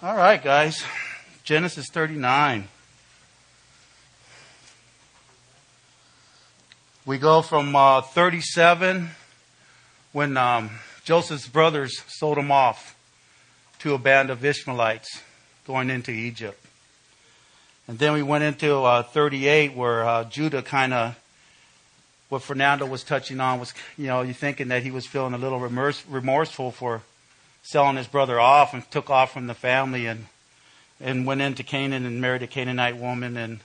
All right, guys. Genesis 39. We go from uh, 37 when um, Joseph's brothers sold him off to a band of Ishmaelites going into Egypt. And then we went into uh, 38 where uh, Judah kind of, what Fernando was touching on was, you know, you're thinking that he was feeling a little remorse, remorseful for selling his brother off and took off from the family and and went into Canaan and married a Canaanite woman and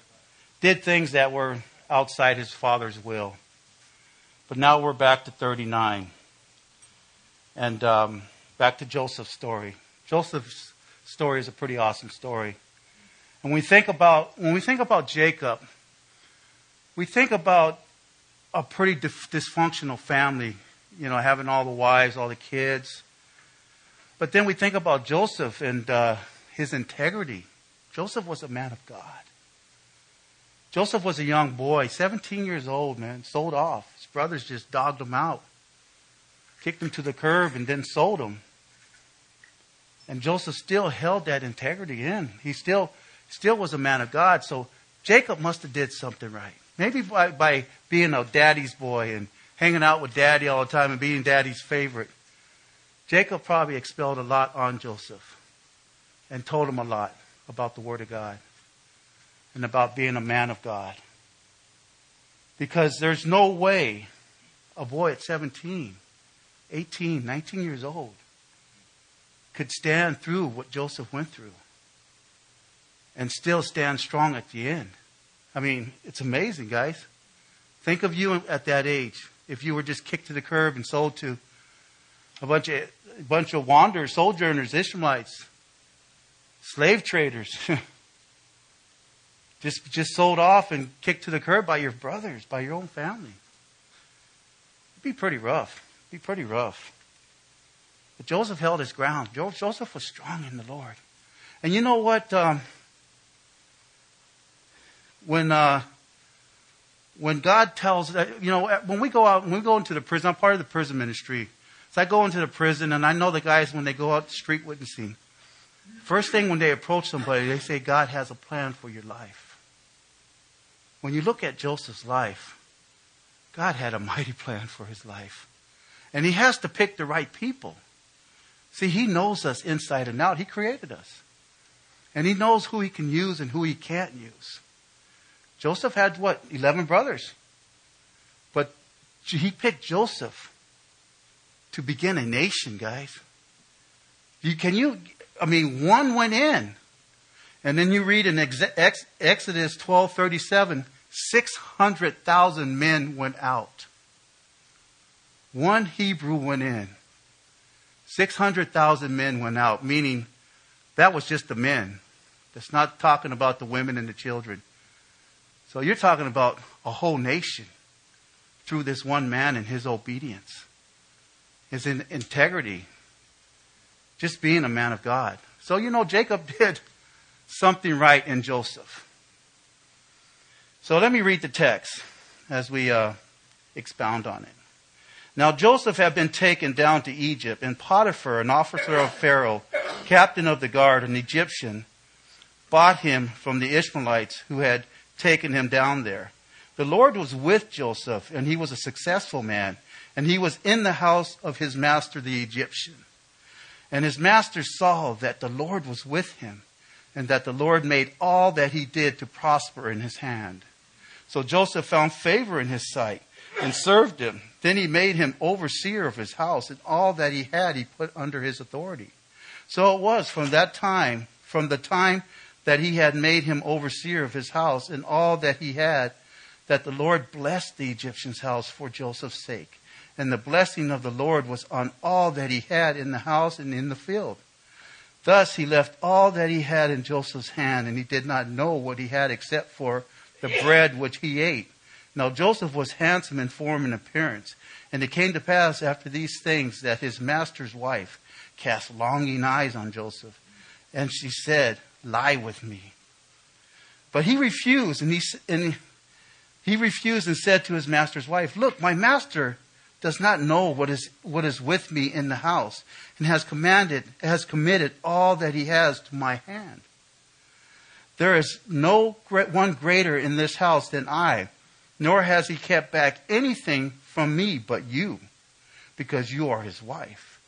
did things that were outside his father's will. But now we're back to 39. And um, back to Joseph's story. Joseph's story is a pretty awesome story. And we think about when we think about Jacob, we think about a pretty dysfunctional family, you know, having all the wives, all the kids, but then we think about Joseph and uh, his integrity. Joseph was a man of God. Joseph was a young boy, 17 years old, man, sold off. His brothers just dogged him out, kicked him to the curb, and then sold him. And Joseph still held that integrity in. He still, still was a man of God. So Jacob must have did something right. Maybe by, by being a daddy's boy and hanging out with daddy all the time and being daddy's favorite. Jacob probably expelled a lot on Joseph and told him a lot about the Word of God and about being a man of God. Because there's no way a boy at 17, 18, 19 years old could stand through what Joseph went through and still stand strong at the end. I mean, it's amazing, guys. Think of you at that age if you were just kicked to the curb and sold to a bunch of a bunch of wanderers, sojourners, Ishmaelites, slave traders. just just sold off and kicked to the curb by your brothers, by your own family. It'd be pretty rough. It'd be pretty rough. But Joseph held his ground. Joseph was strong in the Lord. And you know what? Um, when uh, when God tells, you know, when we go out, when we go into the prison, I'm part of the prison ministry. So I go into the prison, and I know the guys when they go out the street witnessing. First thing when they approach somebody, they say, God has a plan for your life. When you look at Joseph's life, God had a mighty plan for his life. And he has to pick the right people. See, he knows us inside and out. He created us. And he knows who he can use and who he can't use. Joseph had what? 11 brothers. But he picked Joseph to begin a nation, guys. You, can you, I mean, one went in. And then you read in Exodus 12:37, 600,000 men went out. One Hebrew went in. 600,000 men went out, meaning that was just the men. That's not talking about the women and the children. So you're talking about a whole nation through this one man and his obedience is in integrity, just being a man of God. So, you know, Jacob did something right in Joseph. So let me read the text as we uh, expound on it. Now Joseph had been taken down to Egypt, and Potiphar, an officer of Pharaoh, captain of the guard, an Egyptian, bought him from the Ishmaelites who had taken him down there. The Lord was with Joseph, and he was a successful man and he was in the house of his master the Egyptian. And his master saw that the Lord was with him, and that the Lord made all that he did to prosper in his hand. So Joseph found favor in his sight and served him. Then he made him overseer of his house, and all that he had he put under his authority. So it was from that time, from the time that he had made him overseer of his house and all that he had, that the Lord blessed the Egyptian's house for Joseph's sake and the blessing of the Lord was on all that he had in the house and in the field. Thus he left all that he had in Joseph's hand, and he did not know what he had except for the bread which he ate. Now Joseph was handsome in form and appearance, and it came to pass after these things that his master's wife cast longing eyes on Joseph, and she said, Lie with me. But he refused, and he, and he refused and said to his master's wife, Look, my master does not know what is, what is with me in the house, and has commanded, has committed all that he has to my hand. There is no one greater in this house than I, nor has he kept back anything from me but you, because you are his wife.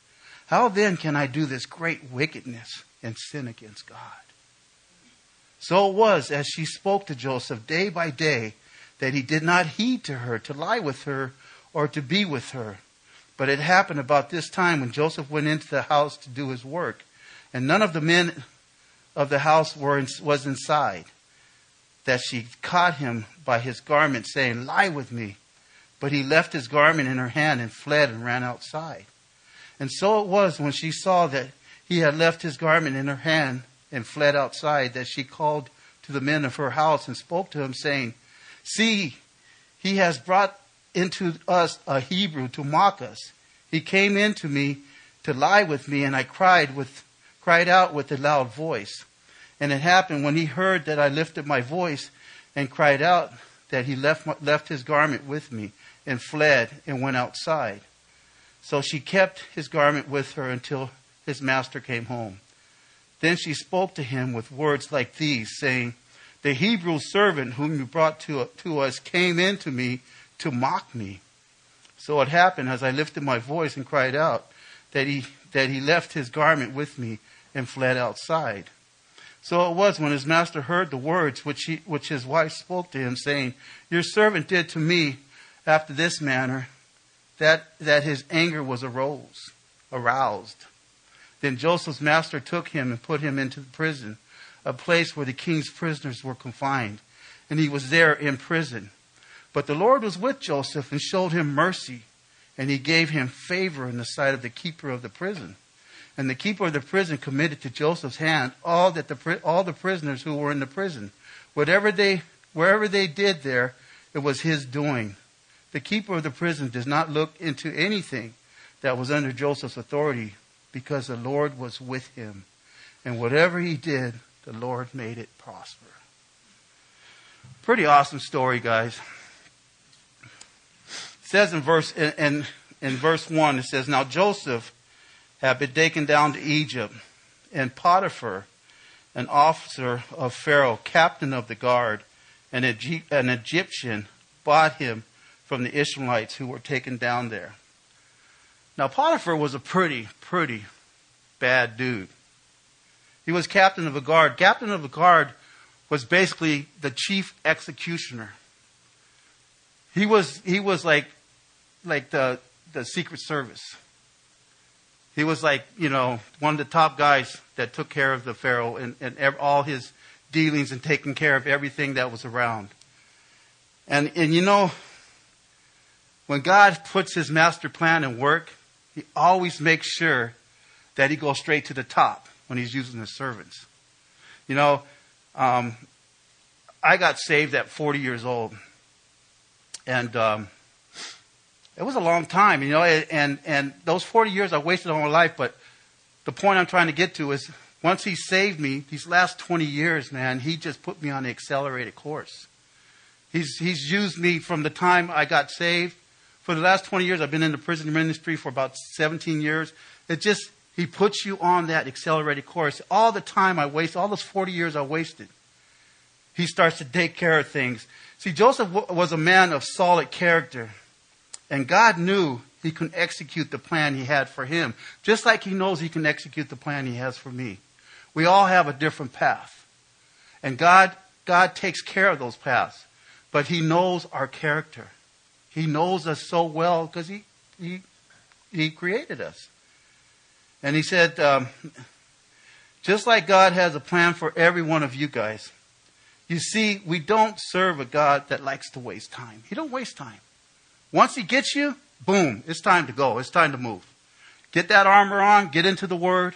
How then can I do this great wickedness and sin against God? So it was as she spoke to Joseph day by day that he did not heed to her, to lie with her, or to be with her. But it happened about this time when Joseph went into the house to do his work, and none of the men of the house were in, was inside, that she caught him by his garment, saying, Lie with me. But he left his garment in her hand and fled and ran outside. And so it was when she saw that he had left his garment in her hand and fled outside that she called to the men of her house and spoke to him, saying, See, he has brought into us a Hebrew to mock us. He came in to me to lie with me, and I cried with cried out with a loud voice. And it happened when he heard that I lifted my voice and cried out that he left, left his garment with me and fled and went outside. So she kept his garment with her until his master came home. Then she spoke to him with words like these, saying, The Hebrew servant whom you brought to, to us came in to me to mock me. So it happened as I lifted my voice and cried out that he, that he left his garment with me and fled outside. So it was when his master heard the words which, he, which his wife spoke to him, saying, Your servant did to me after this manner, that, that his anger was arose, aroused. Then Joseph's master took him and put him into the prison, a place where the king's prisoners were confined, and he was there in prison. But the Lord was with Joseph and showed him mercy, and he gave him favor in the sight of the keeper of the prison. And the keeper of the prison committed to Joseph's hand all that the all the prisoners who were in the prison. Whatever they wherever they did there, it was his doing. The keeper of the prison does not look into anything that was under Joseph's authority because the Lord was with him. And whatever he did, the Lord made it prosper. Pretty awesome story, guys. Says in verse in, in, verse one, it says, Now Joseph had been taken down to Egypt, and Potiphar, an officer of Pharaoh, captain of the guard, an, an Egyptian, bought him from the Ishmaelites who were taken down there. Now, Potiphar was a pretty, pretty bad dude. He was captain of a guard. Captain of the guard was basically the chief executioner. He was, he was like, like the, the Secret Service. He was like, you know, one of the top guys that took care of the Pharaoh and, and all his dealings and taking care of everything that was around. And, and you know, when God puts his master plan in work, he always makes sure that he goes straight to the top when he's using his servants. You know, um, I got saved at 40 years old. And um, it was a long time, you know, and, and those 40 years I wasted all my life, but the point I'm trying to get to is once he saved me, these last 20 years, man, he just put me on the accelerated course. He's, he's used me from the time I got saved for the last 20 years, I've been in the prison ministry for about 17 years. It just, he puts you on that accelerated course. All the time I waste, all those 40 years I wasted, he starts to take care of things. See, Joseph was a man of solid character, and God knew he could execute the plan he had for him, just like he knows he can execute the plan he has for me. We all have a different path. And God, God takes care of those paths, but he knows our character. He knows us so well because he, he, he created us. And he said, um, just like God has a plan for every one of you guys, you see, we don't serve a God that likes to waste time. He don't waste time. Once he gets you, boom, it's time to go. It's time to move. Get that armor on, get into the word,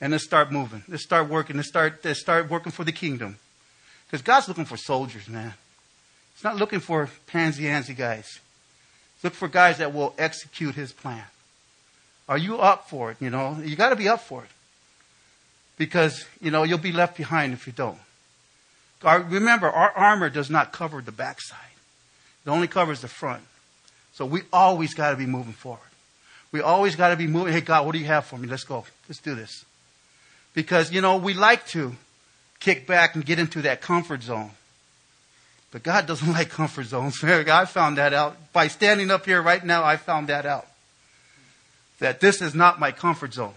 and let's start moving. Let's start working. Let's start, let's start working for the kingdom. Because God's looking for soldiers, man. He's not looking for pansy-antsy guys. He's looking for guys that will execute his plan. Are you up for it? You know, you got to be up for it. Because, you know, you'll be left behind if you don't. Our, remember, our armor does not cover the backside. It only covers the front. So we always got to be moving forward. We always got to be moving. Hey, God, what do you have for me? Let's go. Let's do this. Because, you know, we like to kick back and get into that comfort zone. But God doesn't like comfort zones. I found that out. By standing up here right now, I found that out. That this is not my comfort zone.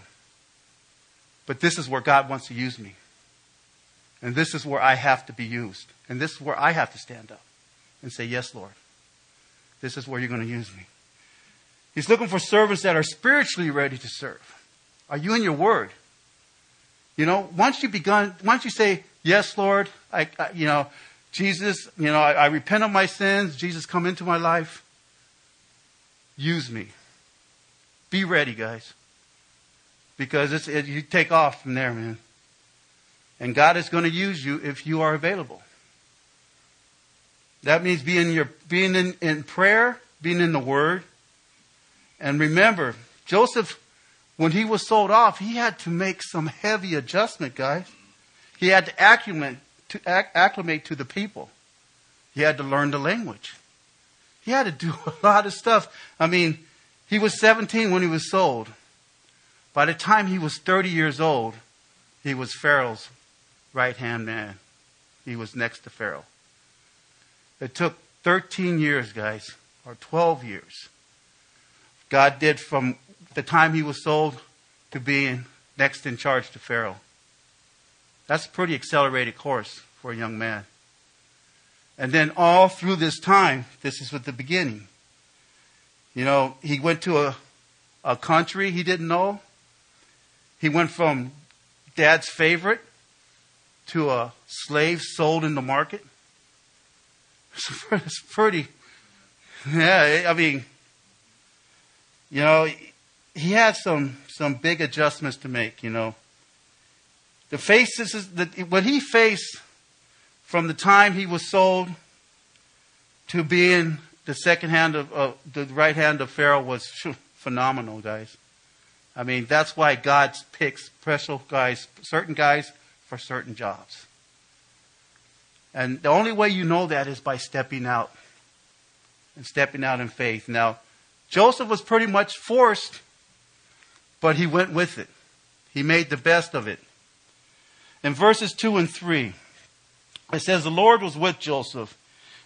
But this is where God wants to use me. And this is where I have to be used. And this is where I have to stand up and say, Yes, Lord. This is where you're going to use me. He's looking for servants that are spiritually ready to serve. Are you in your word? You know, once you begun, once you say, Yes, Lord, I, I you know, Jesus, you know, I, I repent of my sins. Jesus, come into my life. Use me. Be ready, guys. Because it's, it, you take off from there, man. And God is going to use you if you are available. That means being, your, being in, in prayer, being in the Word. And remember, Joseph, when he was sold off, he had to make some heavy adjustment, guys. He had to acclimate to, acclimate to the people. He had to learn the language. He had to do a lot of stuff. I mean, he was 17 when he was sold. By the time he was 30 years old, he was Pharaoh's right hand man. He was next to Pharaoh. It took 13 years, guys, or 12 years. God did from the time he was sold to being next in charge to Pharaoh. That's a pretty accelerated course for a young man. And then all through this time, this is at the beginning. You know, he went to a, a country he didn't know. He went from dad's favorite to a slave sold in the market. It's pretty, yeah, I mean, you know, he had some, some big adjustments to make, you know. The faces, the, what he faced from the time he was sold to being the second hand of, uh, the right hand of Pharaoh was phenomenal, guys. I mean, that's why God picks special guys, certain guys for certain jobs. And the only way you know that is by stepping out and stepping out in faith. Now, Joseph was pretty much forced, but he went with it. He made the best of it. In verses 2 and 3, it says, The Lord was with Joseph,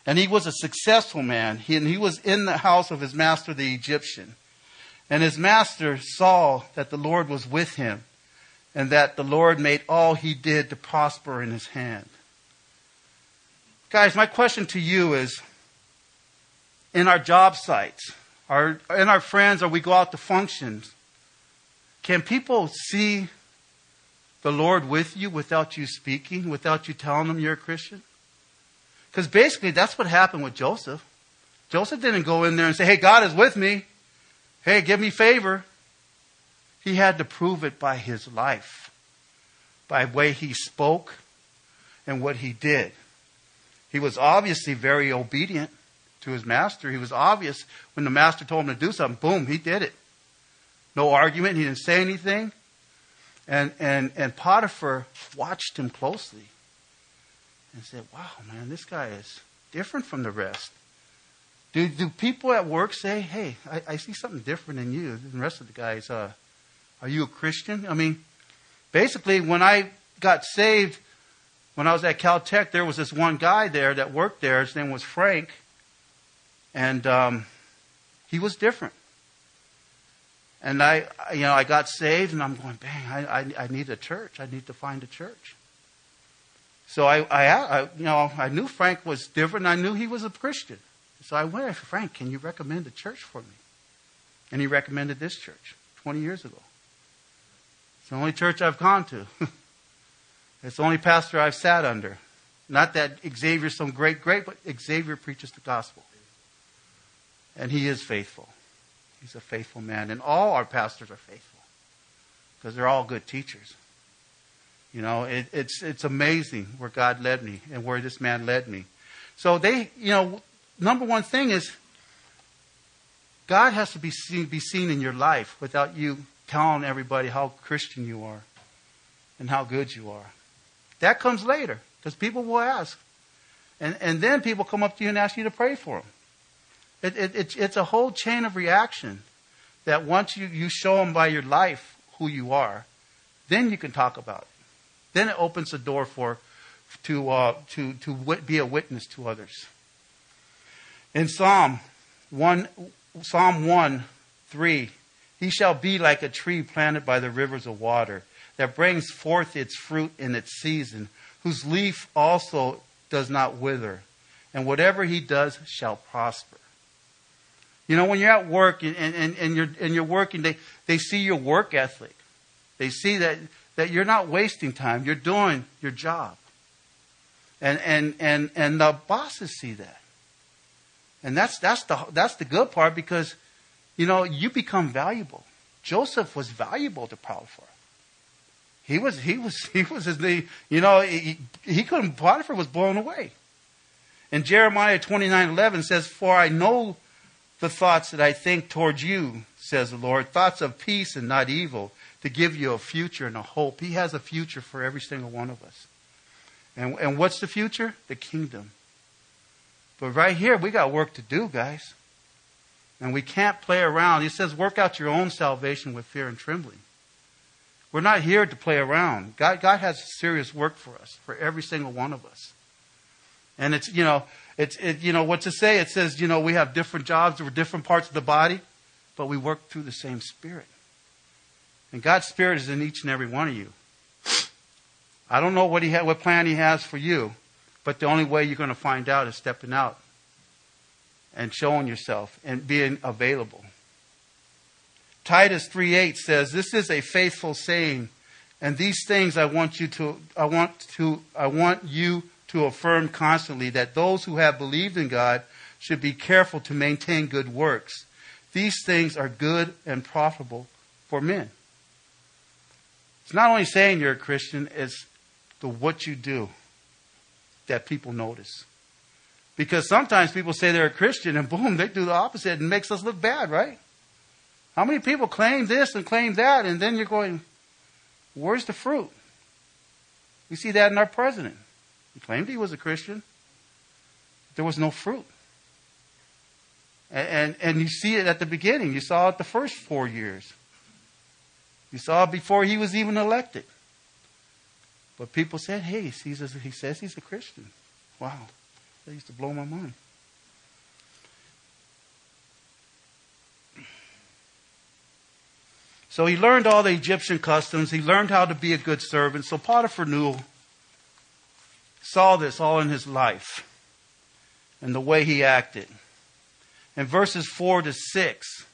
and he was a successful man, and he was in the house of his master, the Egyptian. And his master saw that the Lord was with him, and that the Lord made all he did to prosper in his hand. Guys, my question to you is in our job sites, our, in our friends, or we go out to functions, can people see the Lord with you without you speaking, without you telling them you're a Christian? Because basically, that's what happened with Joseph. Joseph didn't go in there and say, Hey, God is with me. Hey, give me favor. He had to prove it by his life, by the way he spoke and what he did. He was obviously very obedient to his master. He was obvious when the master told him to do something, boom, he did it. No argument, he didn't say anything. And, and, and Potiphar watched him closely and said, Wow, man, this guy is different from the rest. Do, do people at work say, Hey, I, I see something different in you than the rest of the guys? Uh, are you a Christian? I mean, basically, when I got saved, when I was at Caltech, there was this one guy there that worked there. His name was Frank. And um, he was different. And I, you know, I got saved, and I'm going, bang, I, I, I need a church. I need to find a church. So I, I, I, you know, I knew Frank was different. I knew he was a Christian. So I went, Frank, can you recommend a church for me? And he recommended this church 20 years ago. It's the only church I've gone to. It's the only pastor I've sat under. Not that Xavier's some great, great, but Xavier preaches the gospel. And he is faithful. He's a faithful man. And all our pastors are faithful because they're all good teachers. You know, it, it's, it's amazing where God led me and where this man led me. So they, you know, number one thing is God has to be seen, be seen in your life without you telling everybody how Christian you are and how good you are. That comes later because people will ask. And, and then people come up to you and ask you to pray for them. It, it, it, it's a whole chain of reaction that once you, you show them by your life who you are, then you can talk about it. Then it opens the door for to uh, to to be a witness to others. In Psalm one, Psalm one, three, he shall be like a tree planted by the rivers of water that brings forth its fruit in its season, whose leaf also does not wither, and whatever he does shall prosper. You know, when you're at work and, and, and, you're, and you're working, they, they see your work ethic. They see that, that you're not wasting time. You're doing your job. And, and, and, and the bosses see that. And that's, that's, the, that's the good part because, you know, you become valuable. Joseph was valuable to Potiphar. He was, he was, he was his, you know, he, he couldn't, Potiphar was blown away. And Jeremiah 29 11 says, For I know the thoughts that I think towards you, says the Lord, thoughts of peace and not evil, to give you a future and a hope. He has a future for every single one of us. And, and what's the future? The kingdom. But right here, we got work to do, guys. And we can't play around. He says, work out your own salvation with fear and trembling. We're not here to play around. God, God has serious work for us, for every single one of us. And it's, you know, it's, it, you know, what to say? It says, you know, we have different jobs, we're different parts of the body, but we work through the same Spirit. And God's Spirit is in each and every one of you. I don't know what, he ha- what plan He has for you, but the only way you're going to find out is stepping out and showing yourself and being available. Titus 3:8 says, "This is a faithful saying, and these things I want you to I want to I want you to affirm constantly that those who have believed in God should be careful to maintain good works. These things are good and profitable for men." It's not only saying you're a Christian, it's the what you do that people notice. Because sometimes people say they're a Christian and boom, they do the opposite and makes us look bad, right? How many people claim this and claim that and then you're going, where's the fruit? We see that in our president. He claimed he was a Christian. There was no fruit. And, and, and you see it at the beginning. You saw it the first four years. You saw it before he was even elected. But people said, hey, he says he's a Christian. Wow. That used to blow my mind. So he learned all the Egyptian customs. He learned how to be a good servant. So Potiphar knew, saw this all in his life and the way he acted. In verses 4 to 6,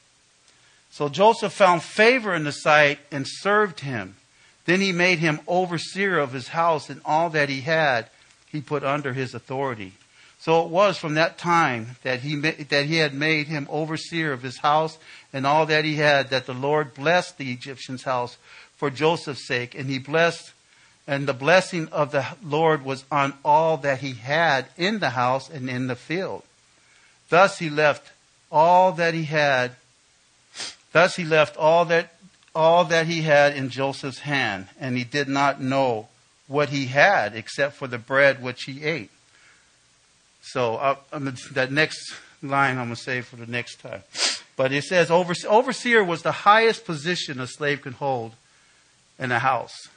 so Joseph found favor in the sight and served him. Then he made him overseer of his house, and all that he had he put under his authority. So it was from that time that he, that he had made him overseer of his house and all that he had that the Lord blessed the Egyptian's house for Joseph's sake. And he blessed, and the blessing of the Lord was on all that he had in the house and in the field. Thus he left all that he had Thus he left all that, all that he had in Joseph's hand, and he did not know what he had except for the bread which he ate. So uh, that next line I'm going to save for the next time. But it says overseer was the highest position a slave could hold in a house.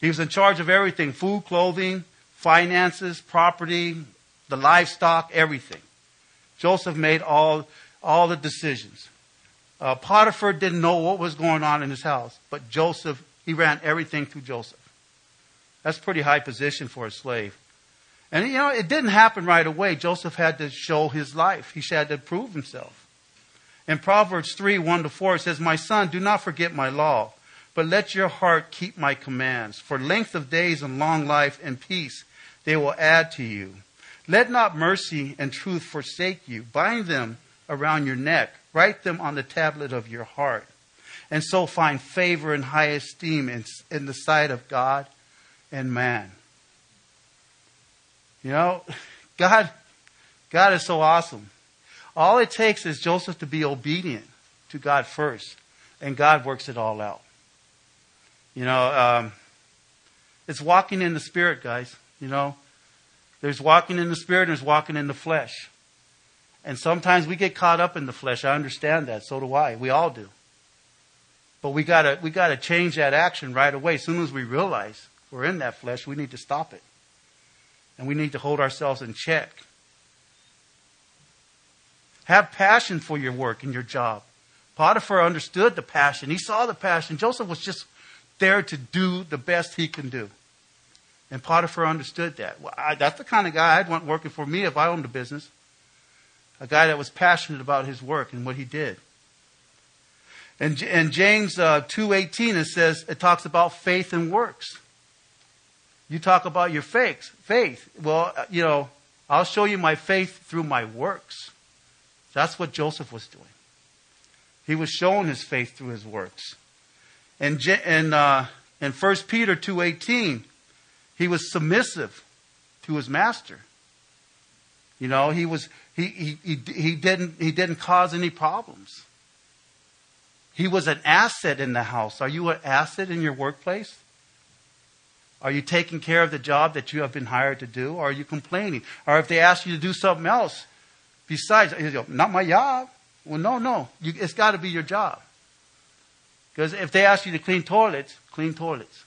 He was in charge of everything food, clothing, finances, property, the livestock, everything. Joseph made all, all the decisions. Uh, Potiphar didn't know what was going on in his house, but Joseph, he ran everything through Joseph. That's a pretty high position for a slave. And you know, it didn't happen right away. Joseph had to show his life. He had to prove himself. In Proverbs 3, 1 to 4, it says, My son, do not forget my law, but let your heart keep my commands. For length of days and long life and peace they will add to you. Let not mercy and truth forsake you. Bind them around your neck. Write them on the tablet of your heart. And so find favor and high esteem in, in the sight of God and man. You know, God, God is so awesome. All it takes is Joseph to be obedient to God first, and God works it all out. You know, um, it's walking in the Spirit, guys. You know, there's walking in the Spirit and there's walking in the flesh. And sometimes we get caught up in the flesh. I understand that. So do I. We all do. But we gotta, we gotta change that action right away. As soon as we realize we're in that flesh, we need to stop it. And we need to hold ourselves in check. Have passion for your work and your job. Potiphar understood the passion. He saw the passion. Joseph was just there to do the best he can do. And Potiphar understood that. Well, I, that's the kind of guy I'd want working for me if I owned a business. A guy that was passionate about his work and what he did. And in James uh, 2.18, it says, it talks about faith and works. You talk about your faith. Faith. Well, uh, you know, I'll show you my faith through my works. That's what Joseph was doing. He was showing his faith through his works. And in, uh, in 1 Peter 2.18, he was submissive to his master. You know, he was he, he, he, he didn't he didn't cause any problems. He was an asset in the house. Are you an asset in your workplace? Are you taking care of the job that you have been hired to do? Or are you complaining? Or if they ask you to do something else besides, you not my job. Well, no, no. You, it's got to be your job. Because if they ask you to clean toilets, clean toilets.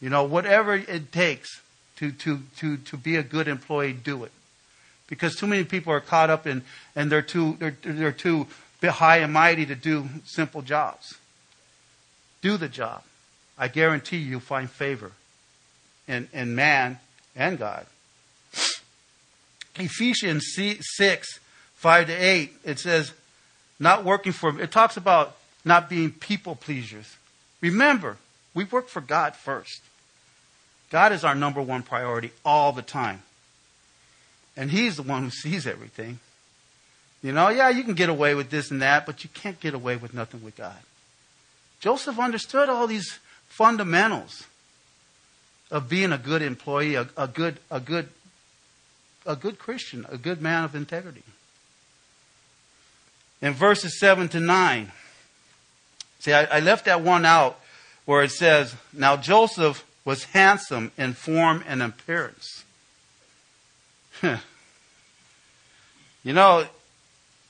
You know, whatever it takes to, to, to, to be a good employee, do it. Because too many people are caught up in, and they're too, they're, they're too high and mighty to do simple jobs. Do the job. I guarantee you'll find favor in, in man and God. Ephesians 6, 5 to 8, it says, not working for, it talks about not being people pleasers. Remember, we work for God first. God is our number one priority all the time. And He's the one who sees everything. You know, yeah, you can get away with this and that, but you can't get away with nothing with God. Joseph understood all these fundamentals of being a good employee, a, a good, a good, a good Christian, a good man of integrity. In verses seven to nine, see, I, I left that one out where it says, "Now Joseph was handsome in form and appearance." you know,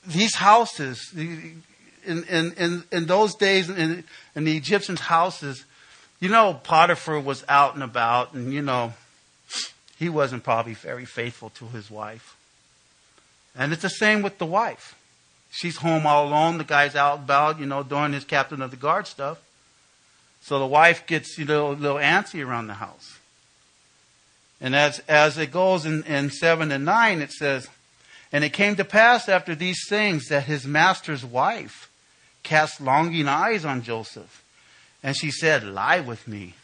these houses, in, in, in, in those days, in, in the Egyptians' houses, you know, Potiphar was out and about, and, you know, he wasn't probably very faithful to his wife. And it's the same with the wife. She's home all alone. The guy's out and about, you know, doing his captain of the guard stuff. So the wife gets, you know, a little antsy around the house. And as, as it goes in, in 7 and 9, it says, And it came to pass after these things that his master's wife cast longing eyes on Joseph. And she said, Lie with me.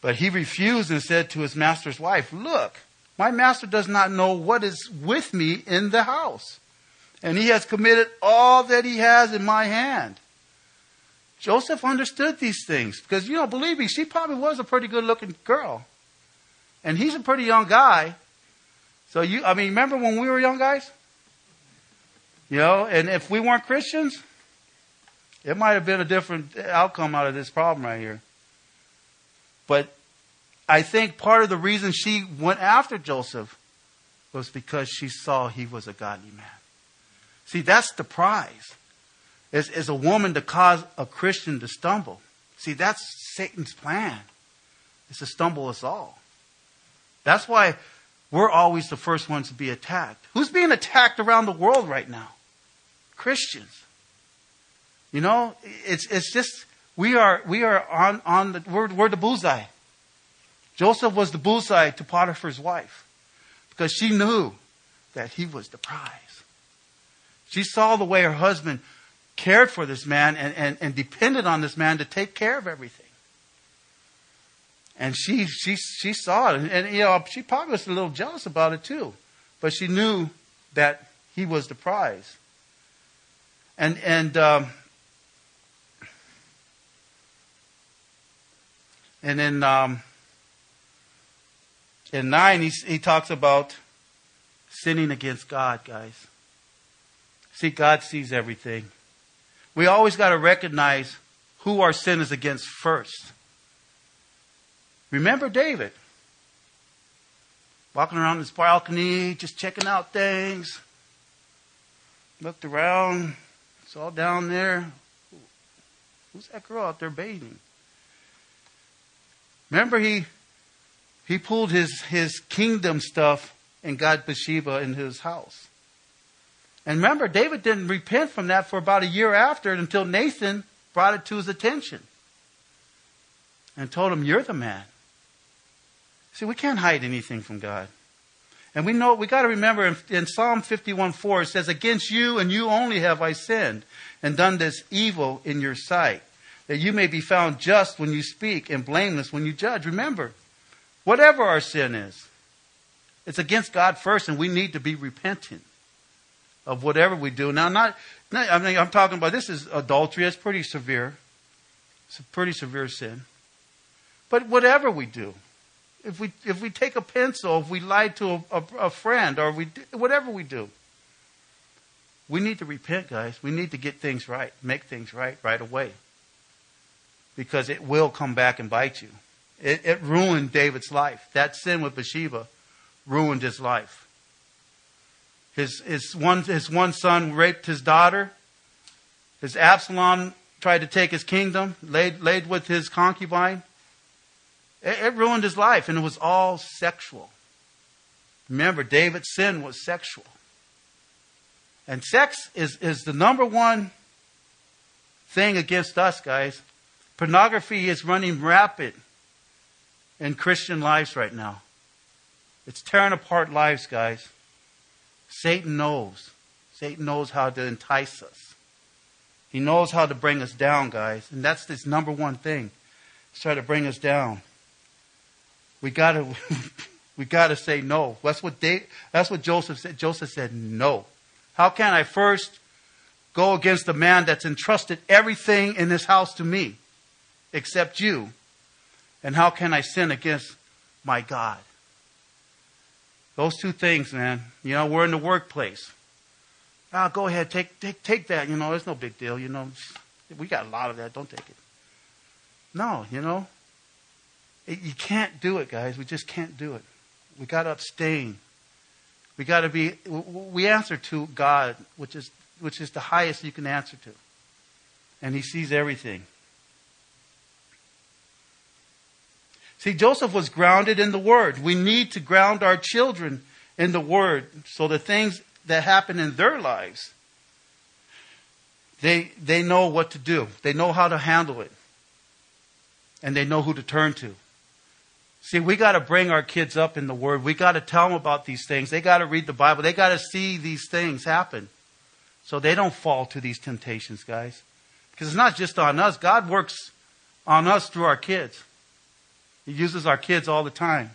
But he refused and said to his master's wife, Look, my master does not know what is with me in the house. And he has committed all that he has in my hand. Joseph understood these things because, you know, believe me, she probably was a pretty good looking girl. And he's a pretty young guy. So you, I mean, remember when we were young guys? You know, and if we weren't Christians, it might have been a different outcome out of this problem right here. But I think part of the reason she went after Joseph was because she saw he was a godly man. See, that's the prize. Is, is a woman to cause a Christian to stumble. See, that's Satan's plan. Is to stumble us all. That's why we're always the first ones to be attacked. Who's being attacked around the world right now? Christians. You know, it's, it's just, we are, we are on, on the, we're, we're the bullseye. Joseph was the bullseye to Potiphar's wife because she knew that he was the prize. She saw the way her husband cared for this man and, and, and depended on this man to take care of everything. And she, she, she saw it. And, you know, she probably was a little jealous about it too. But she knew that he was the prize. And, and, um, and then, um, in nine, he, he talks about sinning against God, guys. See, God sees everything. We always got to recognize who our sin is against first. Remember David. walking around this balcony, just checking out things. Looked around, saw down there. Who's that girl out there bathing? Remember, he he pulled his his kingdom stuff and got Bathsheba in his house. And remember, David didn't repent from that for about a year after until Nathan brought it to his attention and told him, You're the man. See, we can't hide anything from God. And we know, we got to remember in, in Psalm 51 4, it says, Against you and you only have I sinned and done this evil in your sight, that you may be found just when you speak and blameless when you judge. Remember, whatever our sin is, it's against God first, and we need to be repentant of whatever we do. Now, not, not I mean, I'm talking about this is adultery. It's pretty severe. It's a pretty severe sin. But whatever we do, if we if we take a pencil, if we lie to a, a, a friend, or we whatever we do, we need to repent, guys. We need to get things right, make things right right away, because it will come back and bite you. It, it ruined David's life. That sin with Bathsheba ruined his life. His, his, one, his one son raped his daughter. His Absalom tried to take his kingdom, laid, laid with his concubine. It, it ruined his life, and it was all sexual. Remember, David's sin was sexual. And sex is, is the number one thing against us, guys. Pornography is running rapid in Christian lives right now. It's tearing apart lives, guys. Satan knows. Satan knows how to entice us. He knows how to bring us down, guys. And that's his number one thing. He's trying to bring us down. We gotta we gotta say no. That's what they, that's what Joseph said. Joseph said no. How can I first go against the man that's entrusted everything in this house to me except you? And how can I sin against my God? Those two things, man. You know, we're in the workplace. Ah, go ahead, take, take, take that. You know, it's no big deal. You know, we got a lot of that. Don't take it. No, you know, it, you can't do it, guys. We just can't do it. We got to abstain. We got to be. We answer to God, which is which is the highest you can answer to, and He sees everything. See, Joseph was grounded in the Word. We need to ground our children in the Word so the things that happen in their lives, they, they know what to do. They know how to handle it. And they know who to turn to. See, we got to bring our kids up in the Word. We got to tell them about these things. They got to read the Bible. They got to see these things happen so they don't fall to these temptations, guys. Because it's not just on us. God works on us through our kids. He uses our kids all the time.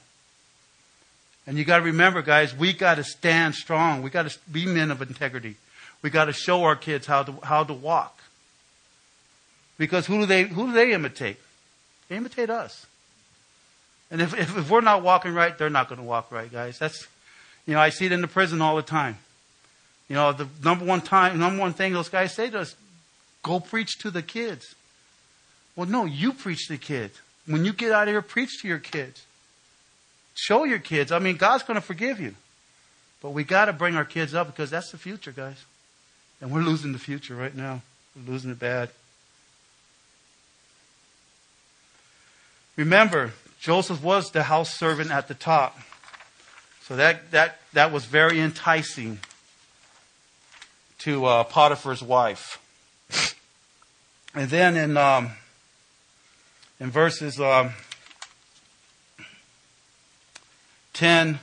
And you got to remember, guys, we got to stand strong. We got to be men of integrity. We got to show our kids how to how to walk. Because who do they who do they imitate? They imitate us. And if, if, if we're not walking right, they're not going to walk right, guys. That's you know, I see it in the prison all the time. You know, the number one time number one thing those guys say to us, go preach to the kids. Well, no, you preach to the kids. When you get out of here, preach to your kids. Show your kids. I mean, God's going to forgive you. But we got to bring our kids up because that's the future, guys. And we're losing the future right now. We're losing it bad. Remember, Joseph was the house servant at the top. So that, that, that was very enticing to uh, Potiphar's wife. And then in um, in verses um, 10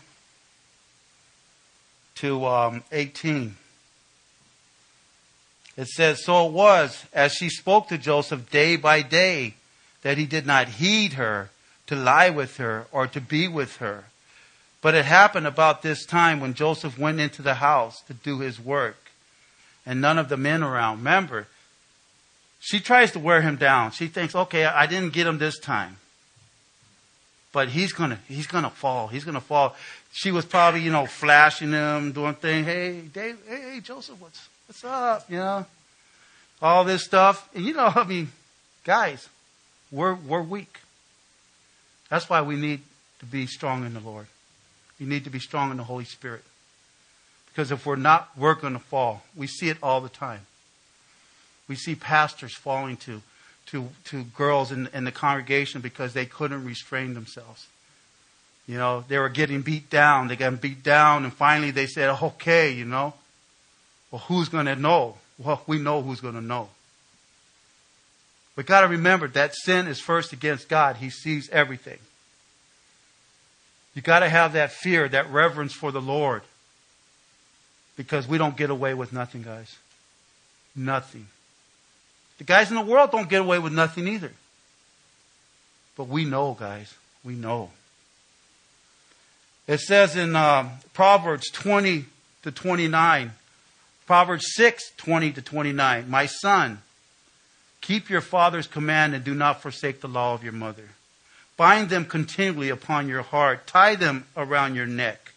to um, 18. It says, So it was, as she spoke to Joseph day by day, that he did not heed her to lie with her or to be with her. But it happened about this time when Joseph went into the house to do his work, and none of the men around. Remember, she tries to wear him down. She thinks, okay, I didn't get him this time. But he's gonna, he's gonna fall. He's gonna fall. She was probably, you know, flashing him, doing things. Hey, Dave, hey, Joseph, what's, what's up? You know, all this stuff. And you know, I mean, guys, we're, we're weak. That's why we need to be strong in the Lord. We need to be strong in the Holy Spirit. Because if we're not, we're going to fall. We see it all the time. We see pastors falling to, to, to girls in, in the congregation because they couldn't restrain themselves. You know, they were getting beat down. They got beat down, and finally they said, okay, you know. Well, who's going to know? Well, we know who's going to know. We got to remember that sin is first against God. He sees everything. You got to have that fear, that reverence for the Lord. Because we don't get away with nothing, guys. Nothing. The guys in the world don't get away with nothing either. But we know, guys. We know. It says in uh, Proverbs 20 to 29, Proverbs 6, 20 to 29, My son, keep your father's command and do not forsake the law of your mother. Bind them continually upon your heart, tie them around your neck.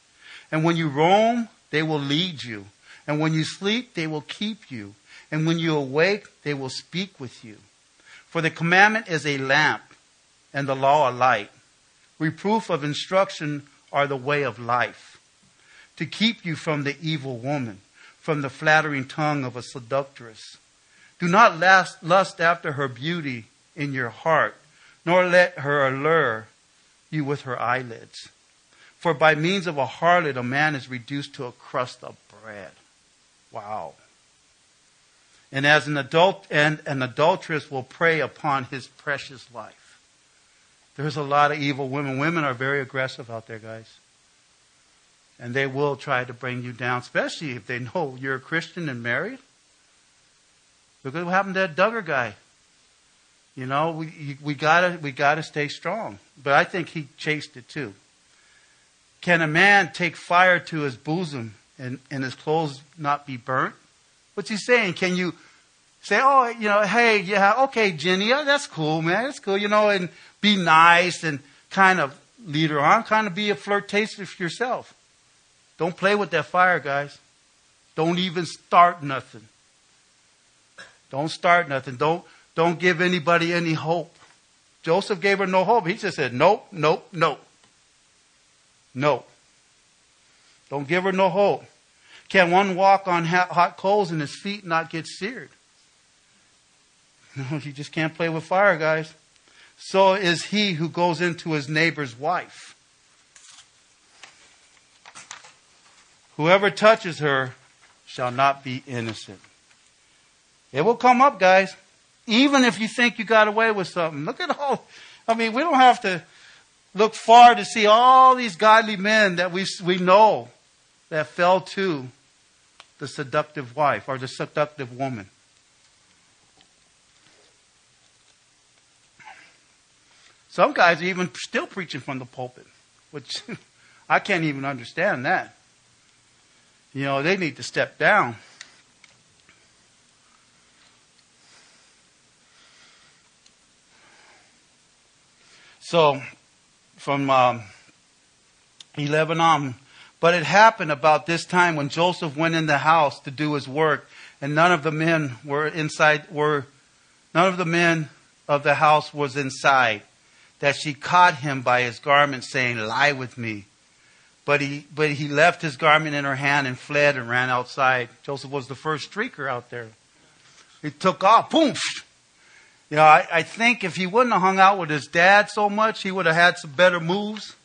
And when you roam, they will lead you. And when you sleep, they will keep you. And when you awake, they will speak with you. For the commandment is a lamp, and the law a light. Reproof of instruction are the way of life, to keep you from the evil woman, from the flattering tongue of a seductress. Do not lust, after her beauty in your heart, nor let her allure you with her eyelids. For by means of a harlot, a man is reduced to a crust of bread. Wow. And as an adult and an adulteress will prey upon his precious life. There's a lot of evil women. Women are very aggressive out there, guys. And they will try to bring you down, especially if they know you're a Christian and married. Look at what happened to that Duggar guy. You know, we, we gotta, we gotta stay strong. But I think he chased it too. Can a man take fire to his bosom and, and his clothes not be burnt? What's he saying? Can you say, oh, you know, hey, yeah, okay, Jenny, yeah, that's cool, man, that's cool, you know, and be nice and kind of lead her on, kind of be a flirtatious yourself. Don't play with that fire, guys. Don't even start nothing. Don't start nothing. Don't, don't give anybody any hope. Joseph gave her no hope. He just said, nope, nope, nope. No. Don't give her no hope. Can one walk on hot coals and his feet not get seared? No, you just can't play with fire, guys. So is he who goes into his neighbor's wife. Whoever touches her shall not be innocent. It will come up, guys. Even if you think you got away with something. Look at all. I mean, we don't have to look far to see all these godly men that we, we know that fell to the seductive wife or the seductive woman. Some guys are even still preaching from the pulpit, which I can't even understand that. You know, they need to step down. So, from um, 11 on, but it happened about this time when Joseph went in the house to do his work, and none of the men were inside, were, none of the men of the house was inside, that she caught him by his garment, saying, Lie with me. But he, but he left his garment in her hand and fled and ran outside. Joseph was the first streaker out there. He took off, boom. You know, I, I think if he wouldn't have hung out with his dad so much, he would have had some better moves.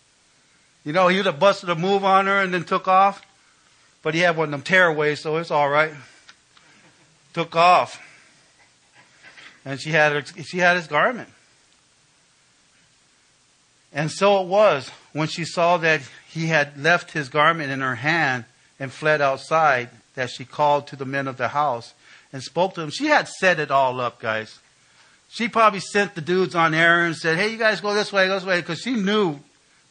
You know, he would have busted a move on her and then took off. But he had one of them tearaways, so it's all right. Took off. And she had, her, she had his garment. And so it was when she saw that he had left his garment in her hand and fled outside that she called to the men of the house and spoke to them. She had set it all up, guys. She probably sent the dudes on errands and said, hey, you guys go this way, go this way, because she knew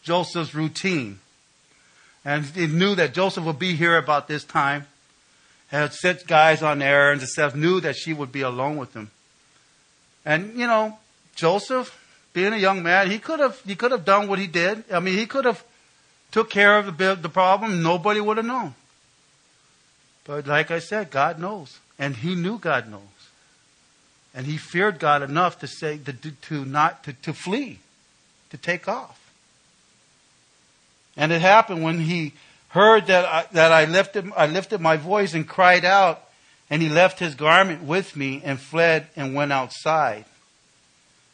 Joseph's routine. And he knew that Joseph would be here about this time. Had sent guys on errands and stuff, knew that she would be alone with him. And, you know, Joseph, being a young man, he could have, he could have done what he did. I mean, he could have took care of the, the problem. Nobody would have known. But like I said, God knows. And he knew God knows. And he feared God enough to say, to, to not, to, to flee, to take off. And it happened when he heard that I, that I lifted, I lifted my voice and cried out, and he left his garment with me and fled and went outside.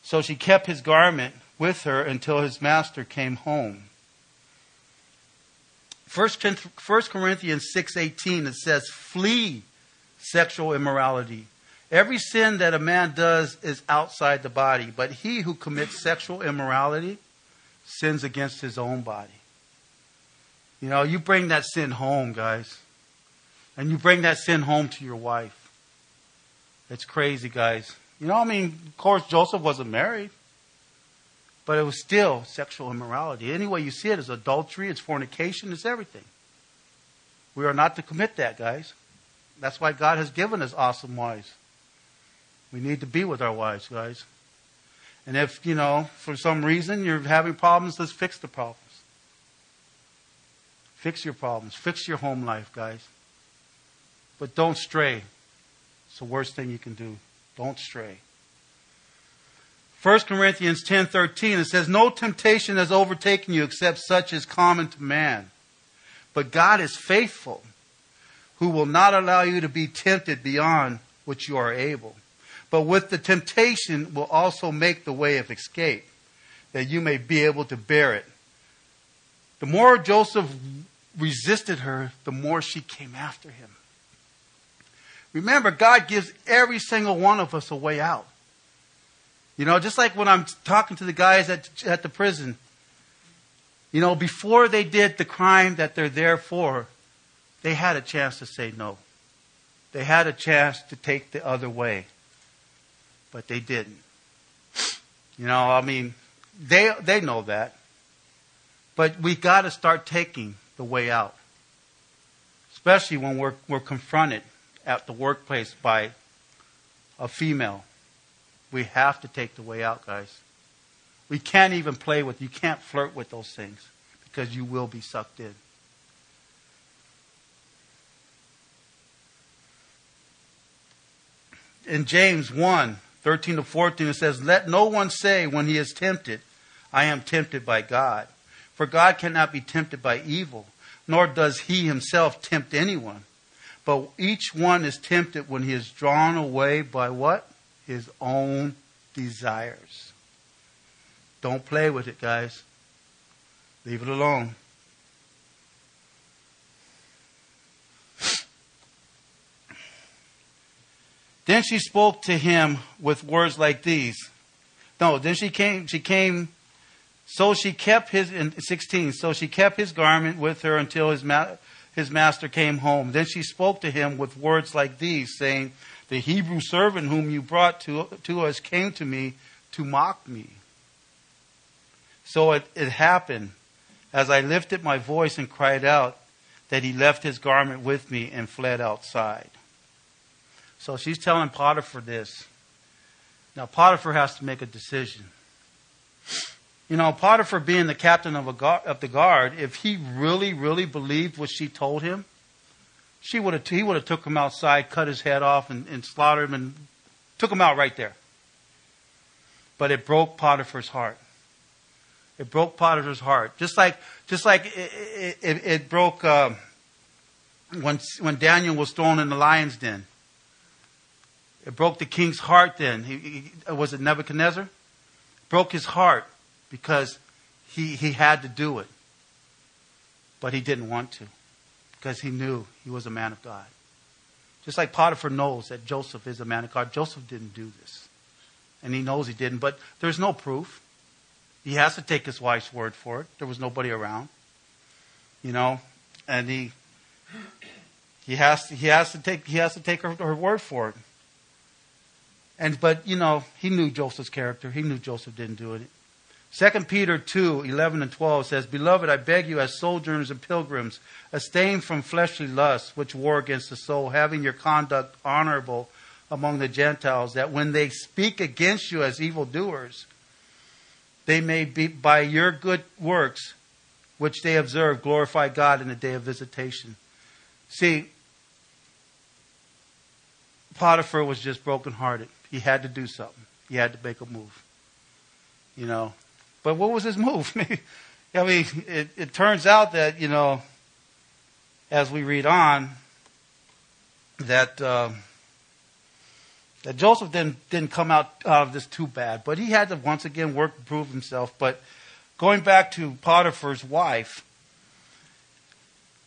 So she kept his garment with her until his master came home. 1 Corinthians 6:18 it says flee sexual immorality. Every sin that a man does is outside the body, but he who commits sexual immorality sins against his own body. You know, you bring that sin home, guys. And you bring that sin home to your wife. It's crazy, guys. You know, I mean, of course, Joseph wasn't married, but it was still sexual immorality. Any way you see it, it's adultery, it's fornication, it's everything. We are not to commit that, guys. That's why God has given us awesome wives. We need to be with our wives, guys. And if, you know, for some reason you're having problems, let's fix the problems. Fix your problems. Fix your home life, guys. But don't stray. It's the worst thing you can do. Don't stray. 1 Corinthians 10:13 it says no temptation has overtaken you except such as common to man. But God is faithful, who will not allow you to be tempted beyond what you are able. But with the temptation will also make the way of escape, that you may be able to bear it. The more Joseph resisted her, the more she came after him. Remember, God gives every single one of us a way out. You know, just like when I'm talking to the guys at, at the prison, you know, before they did the crime that they're there for, they had a chance to say no. They had a chance to take the other way, but they didn't. You know, I mean, they, they know that. But we got to start taking the way out, especially when we're, we're confronted at the workplace by a female. We have to take the way out, guys. We can't even play with, you can't flirt with those things because you will be sucked in. In James 1 13 to 14, it says, Let no one say when he is tempted, I am tempted by God. For God cannot be tempted by evil, nor does he himself tempt anyone. But each one is tempted when he is drawn away by what? His own desires. Don't play with it, guys. Leave it alone. Then she spoke to him with words like these. No, then she came, she came, so she kept his, in 16, so she kept his garment with her until his, ma- his master came home. Then she spoke to him with words like these, saying, The Hebrew servant whom you brought to, to us came to me to mock me. So it, it happened, as I lifted my voice and cried out, that he left his garment with me and fled outside. So she's telling Potiphar this. Now, Potiphar has to make a decision. You know, Potiphar being the captain of, guard, of the guard, if he really, really believed what she told him, she would have, he would have took him outside, cut his head off, and, and slaughtered him, and took him out right there. But it broke Potiphar's heart. It broke Potiphar's heart, just like just like it, it, it broke uh, when when Daniel was thrown in the lion's den. It broke the king's heart. Then he, he, was it Nebuchadnezzar? Broke his heart because he, he had to do it. But he didn't want to because he knew he was a man of God. Just like Potiphar knows that Joseph is a man of God, Joseph didn't do this. And he knows he didn't, but there's no proof. He has to take his wife's word for it. There was nobody around. You know, and he he has to, he has to take he has to take her, her word for it. And but you know, he knew Joseph's character. He knew Joseph didn't do it. 2 Peter 2 11 and 12 says, Beloved, I beg you, as sojourners and pilgrims, abstain from fleshly lusts which war against the soul, having your conduct honorable among the Gentiles, that when they speak against you as evildoers, they may be by your good works which they observe glorify God in the day of visitation. See, Potiphar was just brokenhearted. He had to do something. He had to make a move. You know, but what was his move? I mean, it, it turns out that, you know, as we read on, that uh, that Joseph didn't didn't come out, out of this too bad, but he had to once again work to prove himself. But going back to Potiphar's wife,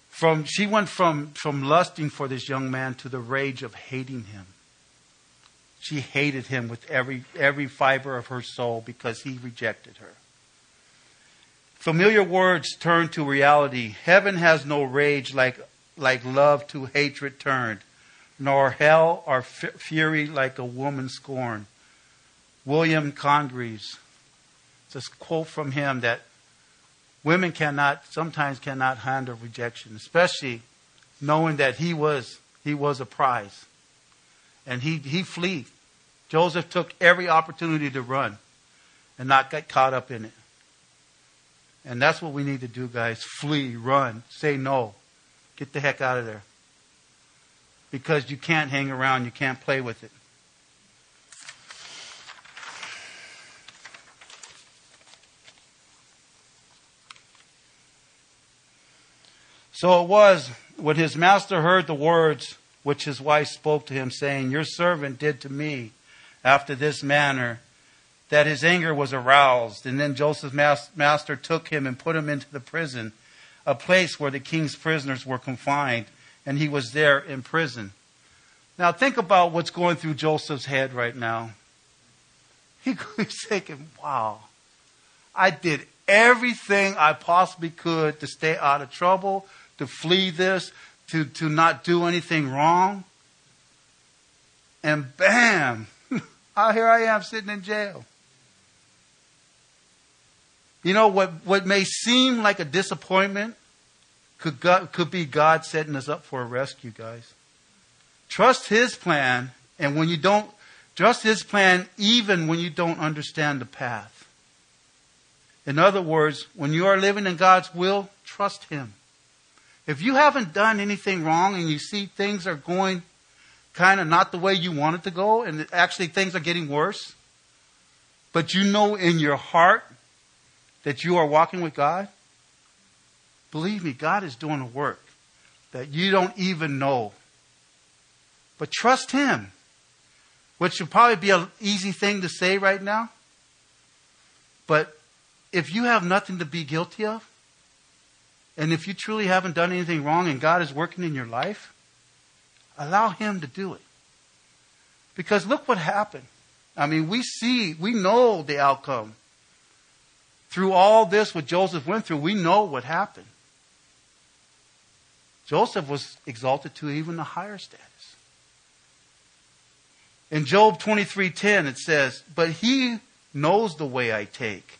from she went from from lusting for this young man to the rage of hating him. She hated him with every every fiber of her soul because he rejected her. Familiar words turn to reality. Heaven has no rage like like love to hatred turned nor hell or f- fury like a woman scorned. William Congreve. It's a quote from him that women cannot, sometimes cannot handle rejection, especially knowing that he was, he was a prize. And he, he flee. Joseph took every opportunity to run and not get caught up in it. And that's what we need to do, guys. Flee, run, say no. Get the heck out of there because you can't hang around, you can't play with it. So it was when his master heard the words which his wife spoke to him, saying, Your servant did to me after this manner, that his anger was aroused. And then Joseph's master took him and put him into the prison, a place where the king's prisoners were confined and he was there in prison. Now, think about what's going through Joseph's head right now. He's thinking, wow, I did everything I possibly could to stay out of trouble, to flee this, to, to not do anything wrong. And bam, here I am sitting in jail. You know, what, what may seem like a disappointment could, God, could be God setting us up for a rescue, guys. Trust His plan, and when you don't, trust His plan even when you don't understand the path. In other words, when you are living in God's will, trust Him. If you haven't done anything wrong and you see things are going kind of not the way you want it to go, and actually things are getting worse, but you know in your heart that you are walking with God, Believe me, God is doing a work that you don't even know. But trust Him, which would probably be an easy thing to say right now. But if you have nothing to be guilty of, and if you truly haven't done anything wrong and God is working in your life, allow Him to do it. Because look what happened. I mean, we see, we know the outcome. Through all this, what Joseph went through, we know what happened. Joseph was exalted to even a higher status. In Job 23:10 it says, "But he knows the way I take,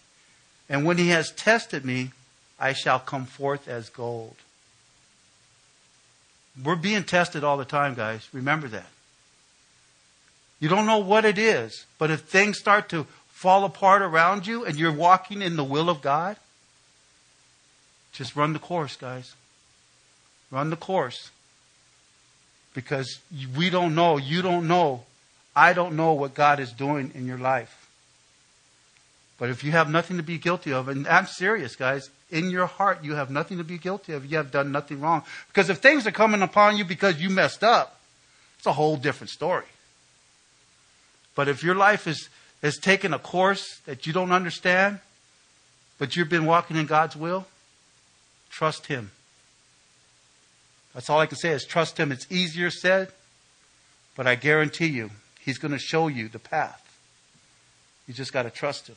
and when he has tested me, I shall come forth as gold." We're being tested all the time, guys. Remember that. You don't know what it is, but if things start to fall apart around you and you're walking in the will of God, just run the course, guys. Run the course. Because we don't know, you don't know, I don't know what God is doing in your life. But if you have nothing to be guilty of, and I'm serious, guys, in your heart, you have nothing to be guilty of. You have done nothing wrong. Because if things are coming upon you because you messed up, it's a whole different story. But if your life is, has taken a course that you don't understand, but you've been walking in God's will, trust Him. That's all I can say is trust Him. It's easier said, but I guarantee you, He's going to show you the path. You just got to trust Him.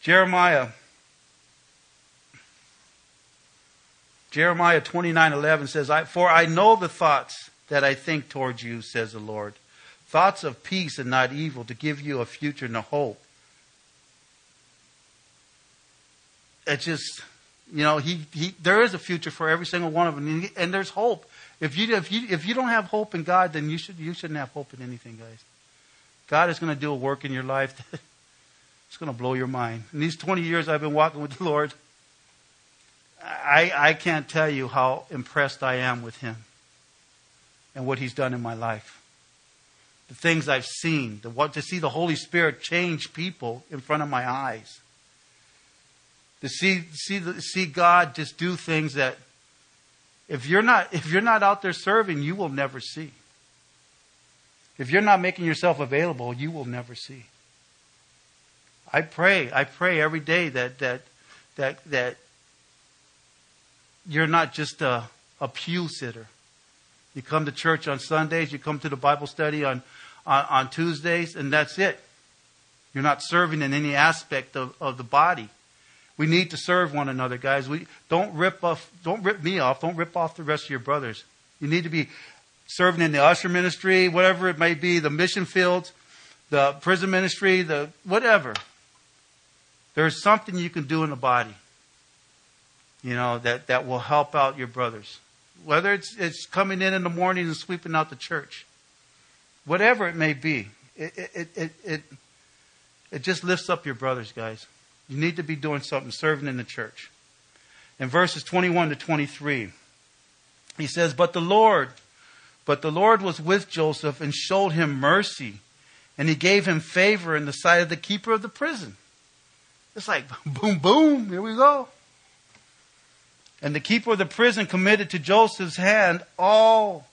Jeremiah. Jeremiah 29:11 says, "For I know the thoughts that I think towards you," says the Lord, thoughts of peace and not evil, to give you a future and a hope. It just you know, he, he, there is a future for every single one of them, and, there's hope. If you, if, you, if you don't have hope in God, then you, should, you shouldn't have hope in anything, guys. God is going to do a work in your life it's going to blow your mind. In these 20 years I've been walking with the Lord, I, I can't tell you how impressed I am with Him and what He's done in my life. The things I've seen, the, what, to see the Holy Spirit change people in front of my eyes to see see see God just do things that if you're not if you're not out there serving, you will never see. If you're not making yourself available, you will never see. I pray, I pray every day that that that that you're not just a, a pew sitter. You come to church on Sundays, you come to the Bible study on, on, on Tuesdays, and that's it. You're not serving in any aspect of, of the body. We need to serve one another, guys. We don't rip off, don't rip me off, don't rip off the rest of your brothers. You need to be serving in the usher ministry, whatever it may be, the mission fields, the prison ministry, the whatever. There's something you can do in the body, you know, that, that will help out your brothers. Whether it's, it's coming in in the morning and sweeping out the church, whatever it may be, it, it, it, it, it just lifts up your brothers, guys. You need to be doing something, serving in the church. In verses 21 to 23, he says, But the Lord, but the Lord was with Joseph and showed him mercy, and he gave him favor in the sight of the keeper of the prison. It's like boom, boom, here we go. And the keeper of the prison committed to Joseph's hand all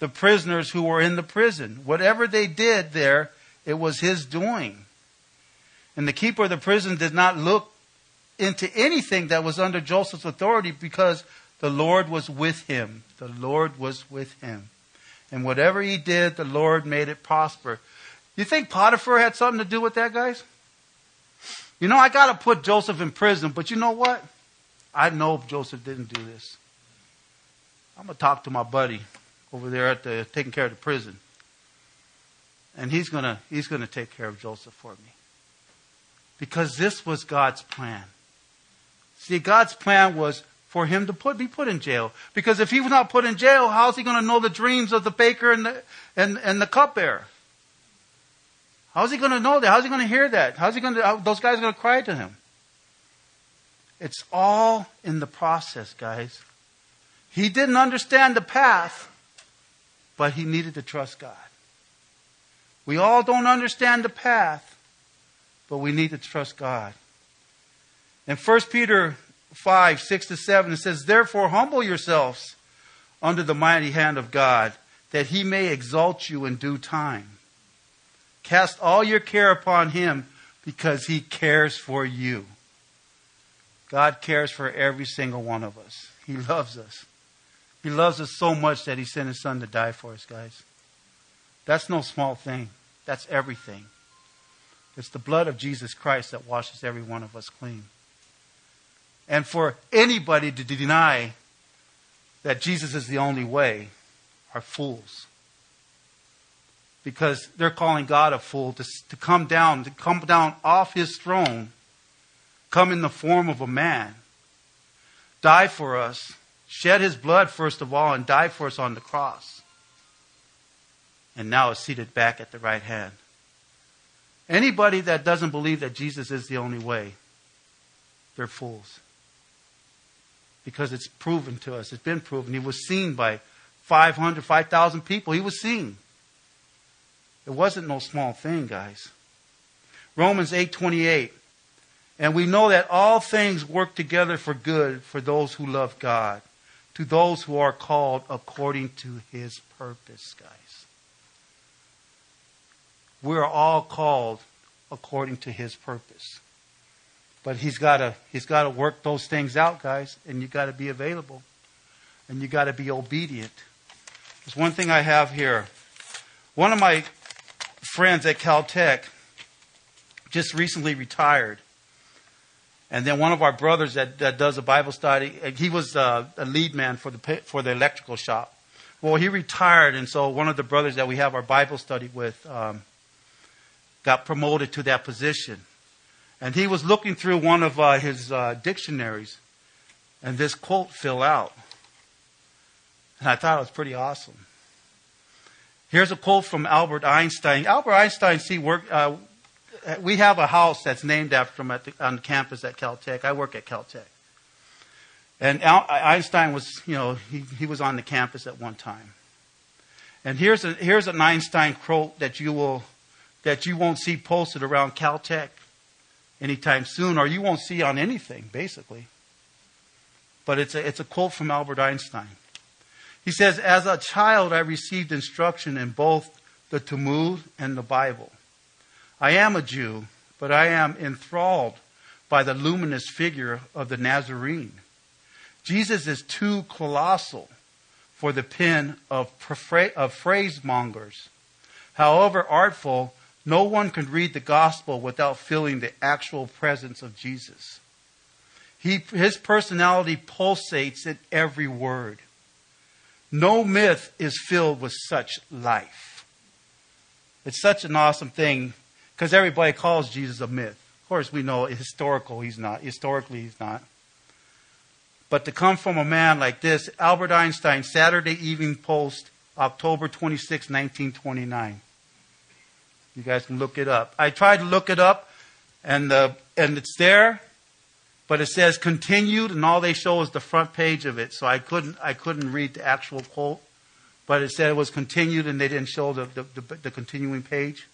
the prisoners who were in the prison. Whatever they did there, it was his doing. And the keeper of the prison did not look into anything that was under Joseph's authority because the Lord was with him. The Lord was with him. And whatever he did, the Lord made it prosper. You think Potiphar had something to do with that, guys? You know, I got to put Joseph in prison, but you know what? I know Joseph didn't do this. I'm going to talk to my buddy over there at the taking care of the prison. And he's going to he's to take care of Joseph for me because this was God's plan. See, God's plan was for him to put, be put in jail. Because if he was not put in jail, how's he going to know the dreams of the baker and the, and, and the cupbearer? How's he going to know that? How's he going to hear that? How's he going to, those guys are going to cry to him? It's all in the process, guys. He didn't understand the path, but he needed to trust God. We all don't understand the path, but we need to trust God. In 1 Peter 5, 6 to 7, it says, Therefore, humble yourselves under the mighty hand of God, that he may exalt you in due time. Cast all your care upon him because he cares for you. God cares for every single one of us. He loves us. He loves us so much that he sent his son to die for us, guys. That's no small thing. That's everything. It's the blood of Jesus Christ that washes every one of us clean. And for anybody to deny that Jesus is the only way are fools. Because they're calling God a fool to, to come down, to come down off his throne, come in the form of a man, die for us, shed his blood first of all, and die for us on the cross. And now is seated back at the right hand. Anybody that doesn't believe that Jesus is the only way, they're fools. Because it's proven to us. It's been proven. He was seen by 500, 5,000 people. He was seen. It wasn't no small thing, guys. Romans 8:28. And we know that all things work together for good for those who love God, to those who are called according to his purpose, guys. We're all called according to his purpose. But he's got to he's got to work those things out, guys, and you got to be available. And you got to be obedient. There's one thing I have here. One of my friends at Caltech just recently retired. And then one of our brothers that, that does a Bible study, he was uh, a lead man for the for the electrical shop. Well, he retired, and so one of the brothers that we have our Bible study with, um, got promoted to that position. And he was looking through one of uh, his uh, dictionaries, and this quote fell out. And I thought it was pretty awesome. Here's a quote from Albert Einstein. Albert Einstein, see, work, uh, Uh, we have a house that's named after him the, on campus at Caltech. I work at Caltech. And Al, Einstein was, you know, he, he was on the campus at one time. And here's, a, here's an Einstein quote that you will that you won't see posted around Caltech. anytime soon, or you won't see on anything, basically. But it's a, it's a quote from Albert Einstein. He says, As a child, I received instruction in both the Talmud and the Bible. I am a Jew, but I am enthralled by the luminous figure of the Nazarene. Jesus is too colossal for the pen of, of phrasemongers. However artful, no one can read the gospel without feeling the actual presence of Jesus. He, his personality pulsates in every word. No myth is filled with such life. It's such an awesome thing because everybody calls Jesus a myth. Of course, we know historical he's not. Historically, he's not. But to come from a man like this, Albert Einstein, Saturday Evening Post, October 26, 1929. You guys can look it up. I tried to look it up, and, the, and it's there, but it says continued, and all they show is the front page of it. So I couldn't, I couldn't read the actual quote, but it said it was continued, and they didn't show the, the, the, the continuing page.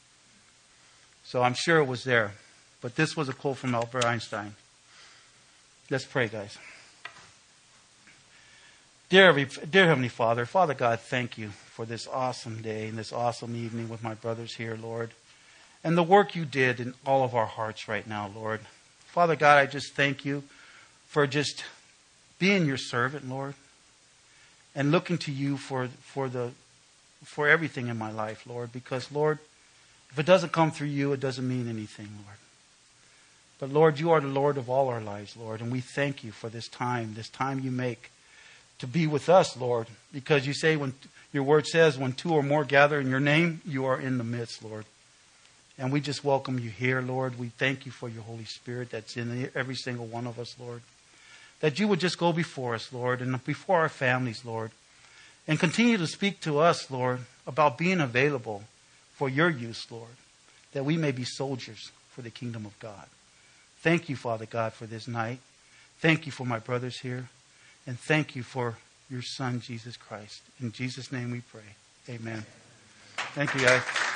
So I'm sure it was there. But this was a quote from Albert Einstein. Let's pray, guys. Dear, dear Heavenly Father, Father God, thank you for this awesome day and this awesome evening with my brothers here, Lord, and the work you did in all of our hearts right now, Lord. Father God, I just thank you for just being your servant, Lord, and looking to you for, for, the, for everything in my life, Lord, because, Lord, if it doesn't come through you, it doesn't mean anything, Lord. But Lord, you are the Lord of all our lives, Lord, and we thank you for this time, this time you make to be with us, Lord, because you say when your word says, when two or more gather in your name, you are in the midst, Lord. And we just welcome you here, Lord. We thank you for your Holy Spirit that's in every single one of us, Lord. That you would just go before us, Lord, and before our families, Lord, and continue to speak to us, Lord, about being available for your use, Lord, that we may be soldiers for the kingdom of God. Thank you, Father God, for this night. Thank you for my brothers here. And thank you for your son, Jesus Christ. In Jesus' name we pray. Amen. Thank you, guys.